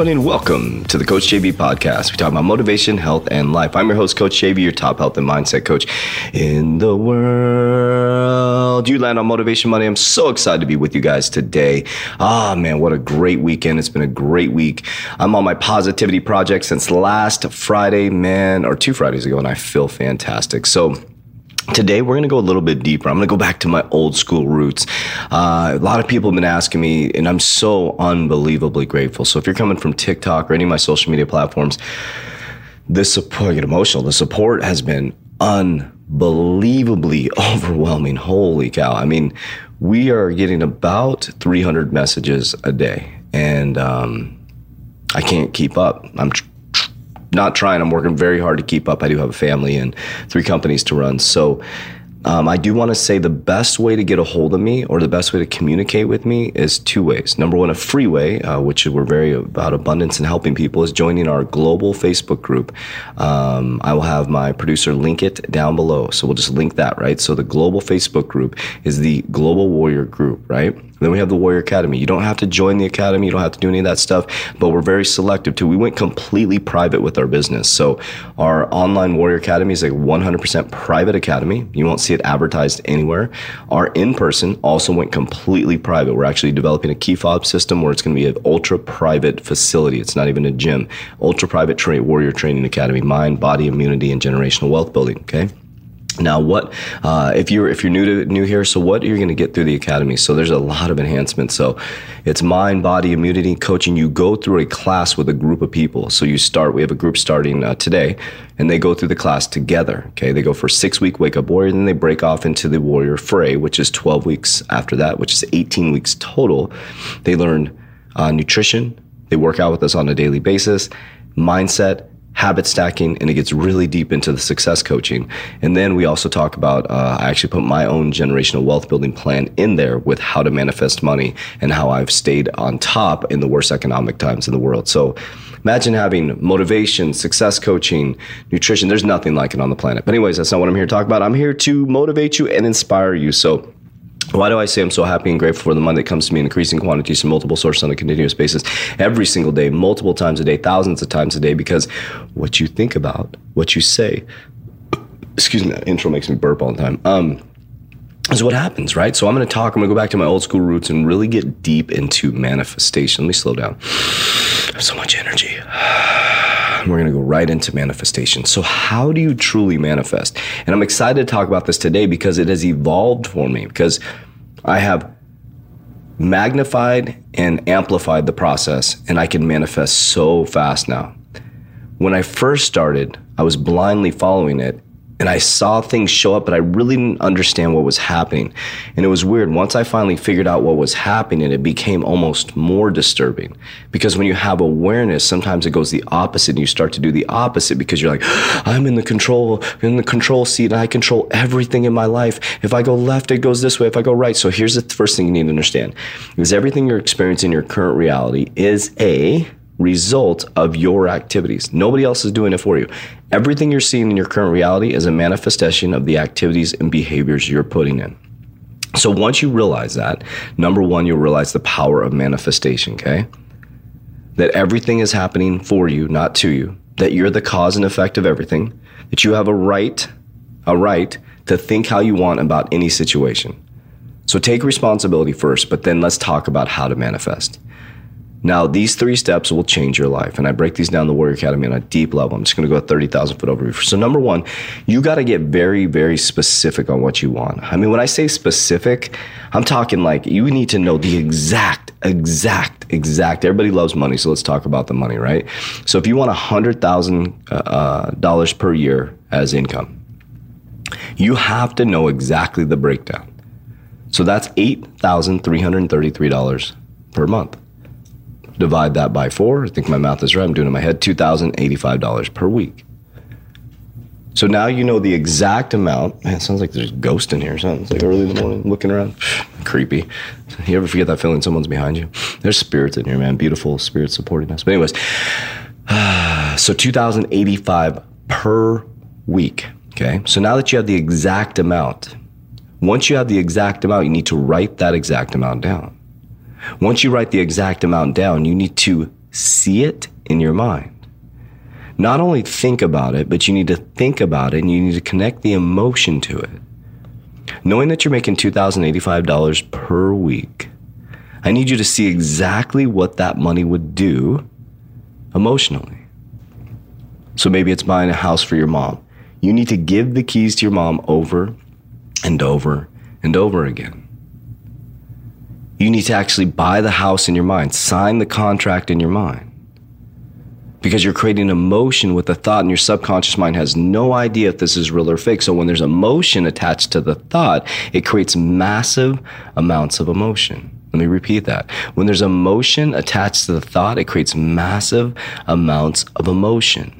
Everybody, and welcome to the Coach JV podcast. We talk about motivation, health, and life. I'm your host, Coach JV, your top health and mindset coach in the world. You land on motivation money. I'm so excited to be with you guys today. Ah, man, what a great weekend. It's been a great week. I'm on my positivity project since last Friday, man, or two Fridays ago, and I feel fantastic. So, Today, we're going to go a little bit deeper. I'm going to go back to my old school roots. Uh, a lot of people have been asking me, and I'm so unbelievably grateful. So, if you're coming from TikTok or any of my social media platforms, this support, I get emotional. The support has been unbelievably overwhelming. Holy cow. I mean, we are getting about 300 messages a day, and um, I can't keep up. I'm not trying. I'm working very hard to keep up. I do have a family and three companies to run. So um, I do want to say the best way to get a hold of me or the best way to communicate with me is two ways. Number one, a free way, uh, which we're very about abundance and helping people, is joining our global Facebook group. Um, I will have my producer link it down below. So we'll just link that, right? So the global Facebook group is the Global Warrior Group, right? Then we have the Warrior Academy. You don't have to join the academy. You don't have to do any of that stuff, but we're very selective too. We went completely private with our business. So our online Warrior Academy is a 100% private academy. You won't see it advertised anywhere. Our in-person also went completely private. We're actually developing a key fob system where it's going to be an ultra private facility. It's not even a gym. Ultra private tra- Warrior Training Academy, mind, body, immunity, and generational wealth building. Okay. Now, what uh, if you're if you're new to new here? So, what you're going to get through the academy? So, there's a lot of enhancements. So, it's mind, body, immunity coaching. You go through a class with a group of people. So, you start. We have a group starting uh, today, and they go through the class together. Okay, they go for six week wake up warrior, then they break off into the warrior fray, which is 12 weeks after that, which is 18 weeks total. They learn uh, nutrition. They work out with us on a daily basis, mindset habit stacking and it gets really deep into the success coaching. And then we also talk about uh, i actually put my own generational wealth building plan in there with how to manifest money and how i've stayed on top in the worst economic times in the world. So imagine having motivation success coaching nutrition. There's nothing like it on the planet. But anyways that's not what i'm here to talk about. I'm here to motivate you and inspire you. So why do I say I'm so happy and grateful for the money that comes to me in increasing quantities from multiple sources on a continuous basis every single day, multiple times a day, thousands of times a day? Because what you think about, what you say, excuse me, that intro makes me burp all the time. Um, is what happens, right? So I'm going to talk. I'm going to go back to my old school roots and really get deep into manifestation. Let me slow down. I have so much energy. we're going to go right into manifestation. So, how do you truly manifest? And I'm excited to talk about this today because it has evolved for me because I have magnified and amplified the process and I can manifest so fast now. When I first started, I was blindly following it and I saw things show up, but I really didn't understand what was happening. And it was weird. Once I finally figured out what was happening, it became almost more disturbing. Because when you have awareness, sometimes it goes the opposite and you start to do the opposite because you're like, I'm in the control, in the control seat, and I control everything in my life. If I go left, it goes this way. If I go right. So here's the first thing you need to understand is everything you're experiencing in your current reality is a result of your activities. Nobody else is doing it for you. Everything you're seeing in your current reality is a manifestation of the activities and behaviors you're putting in. So once you realize that, number one, you'll realize the power of manifestation, okay? That everything is happening for you, not to you. That you're the cause and effect of everything. That you have a right, a right to think how you want about any situation. So take responsibility first, but then let's talk about how to manifest. Now, these three steps will change your life. And I break these down the Warrior Academy on a deep level. I'm just going to go a 30,000 foot overview. So, number one, you got to get very, very specific on what you want. I mean, when I say specific, I'm talking like you need to know the exact, exact, exact. Everybody loves money. So, let's talk about the money, right? So, if you want $100,000 uh, dollars per year as income, you have to know exactly the breakdown. So, that's $8,333 per month divide that by four. I think my math is right. I'm doing it in my head. $2,085 per week. So now you know the exact amount. Man, it sounds like there's a ghost in here or something. It's like early in the morning looking around. Creepy. You ever forget that feeling someone's behind you? There's spirits in here, man. Beautiful spirits supporting us. But, anyways, so 2085 per week. Okay. So now that you have the exact amount, once you have the exact amount, you need to write that exact amount down. Once you write the exact amount down, you need to see it in your mind. Not only think about it, but you need to think about it and you need to connect the emotion to it. Knowing that you're making $2,085 per week, I need you to see exactly what that money would do emotionally. So maybe it's buying a house for your mom. You need to give the keys to your mom over and over and over again. You need to actually buy the house in your mind, sign the contract in your mind. Because you're creating emotion with a thought, and your subconscious mind has no idea if this is real or fake. So, when there's emotion attached to the thought, it creates massive amounts of emotion. Let me repeat that. When there's emotion attached to the thought, it creates massive amounts of emotion.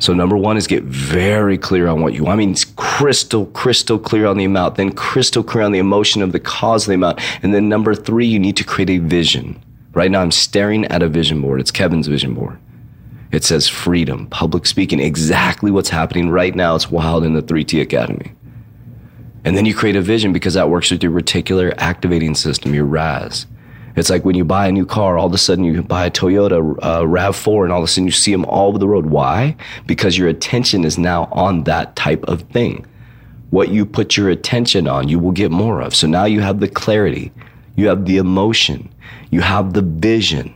So number one is get very clear on what you want. I mean, it's crystal, crystal clear on the amount, then crystal clear on the emotion of the cause of the amount. And then number three, you need to create a vision. Right now I'm staring at a vision board. It's Kevin's vision board. It says freedom, public speaking, exactly what's happening right now. It's wild in the 3T Academy. And then you create a vision because that works with your reticular activating system, your RAS. It's like when you buy a new car, all of a sudden you buy a Toyota uh, RAV4 and all of a sudden you see them all over the road. Why? Because your attention is now on that type of thing. What you put your attention on, you will get more of. So now you have the clarity, you have the emotion, you have the vision.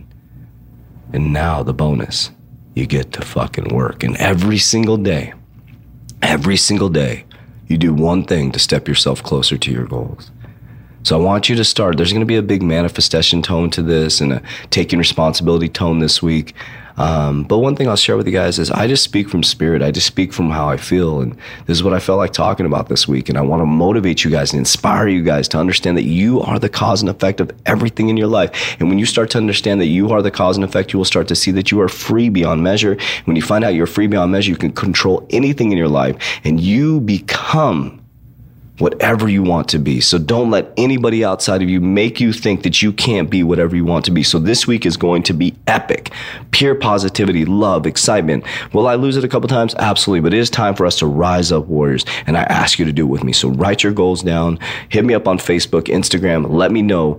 And now the bonus, you get to fucking work. And every single day, every single day, you do one thing to step yourself closer to your goals. So I want you to start. There's going to be a big manifestation tone to this and a taking responsibility tone this week. Um, but one thing I'll share with you guys is I just speak from spirit. I just speak from how I feel. And this is what I felt like talking about this week. And I want to motivate you guys and inspire you guys to understand that you are the cause and effect of everything in your life. And when you start to understand that you are the cause and effect, you will start to see that you are free beyond measure. When you find out you're free beyond measure, you can control anything in your life and you become whatever you want to be. So don't let anybody outside of you make you think that you can't be whatever you want to be. So this week is going to be epic. Pure positivity, love, excitement. Will I lose it a couple times? Absolutely. But it is time for us to rise up, warriors. And I ask you to do it with me. So write your goals down. Hit me up on Facebook, Instagram. Let me know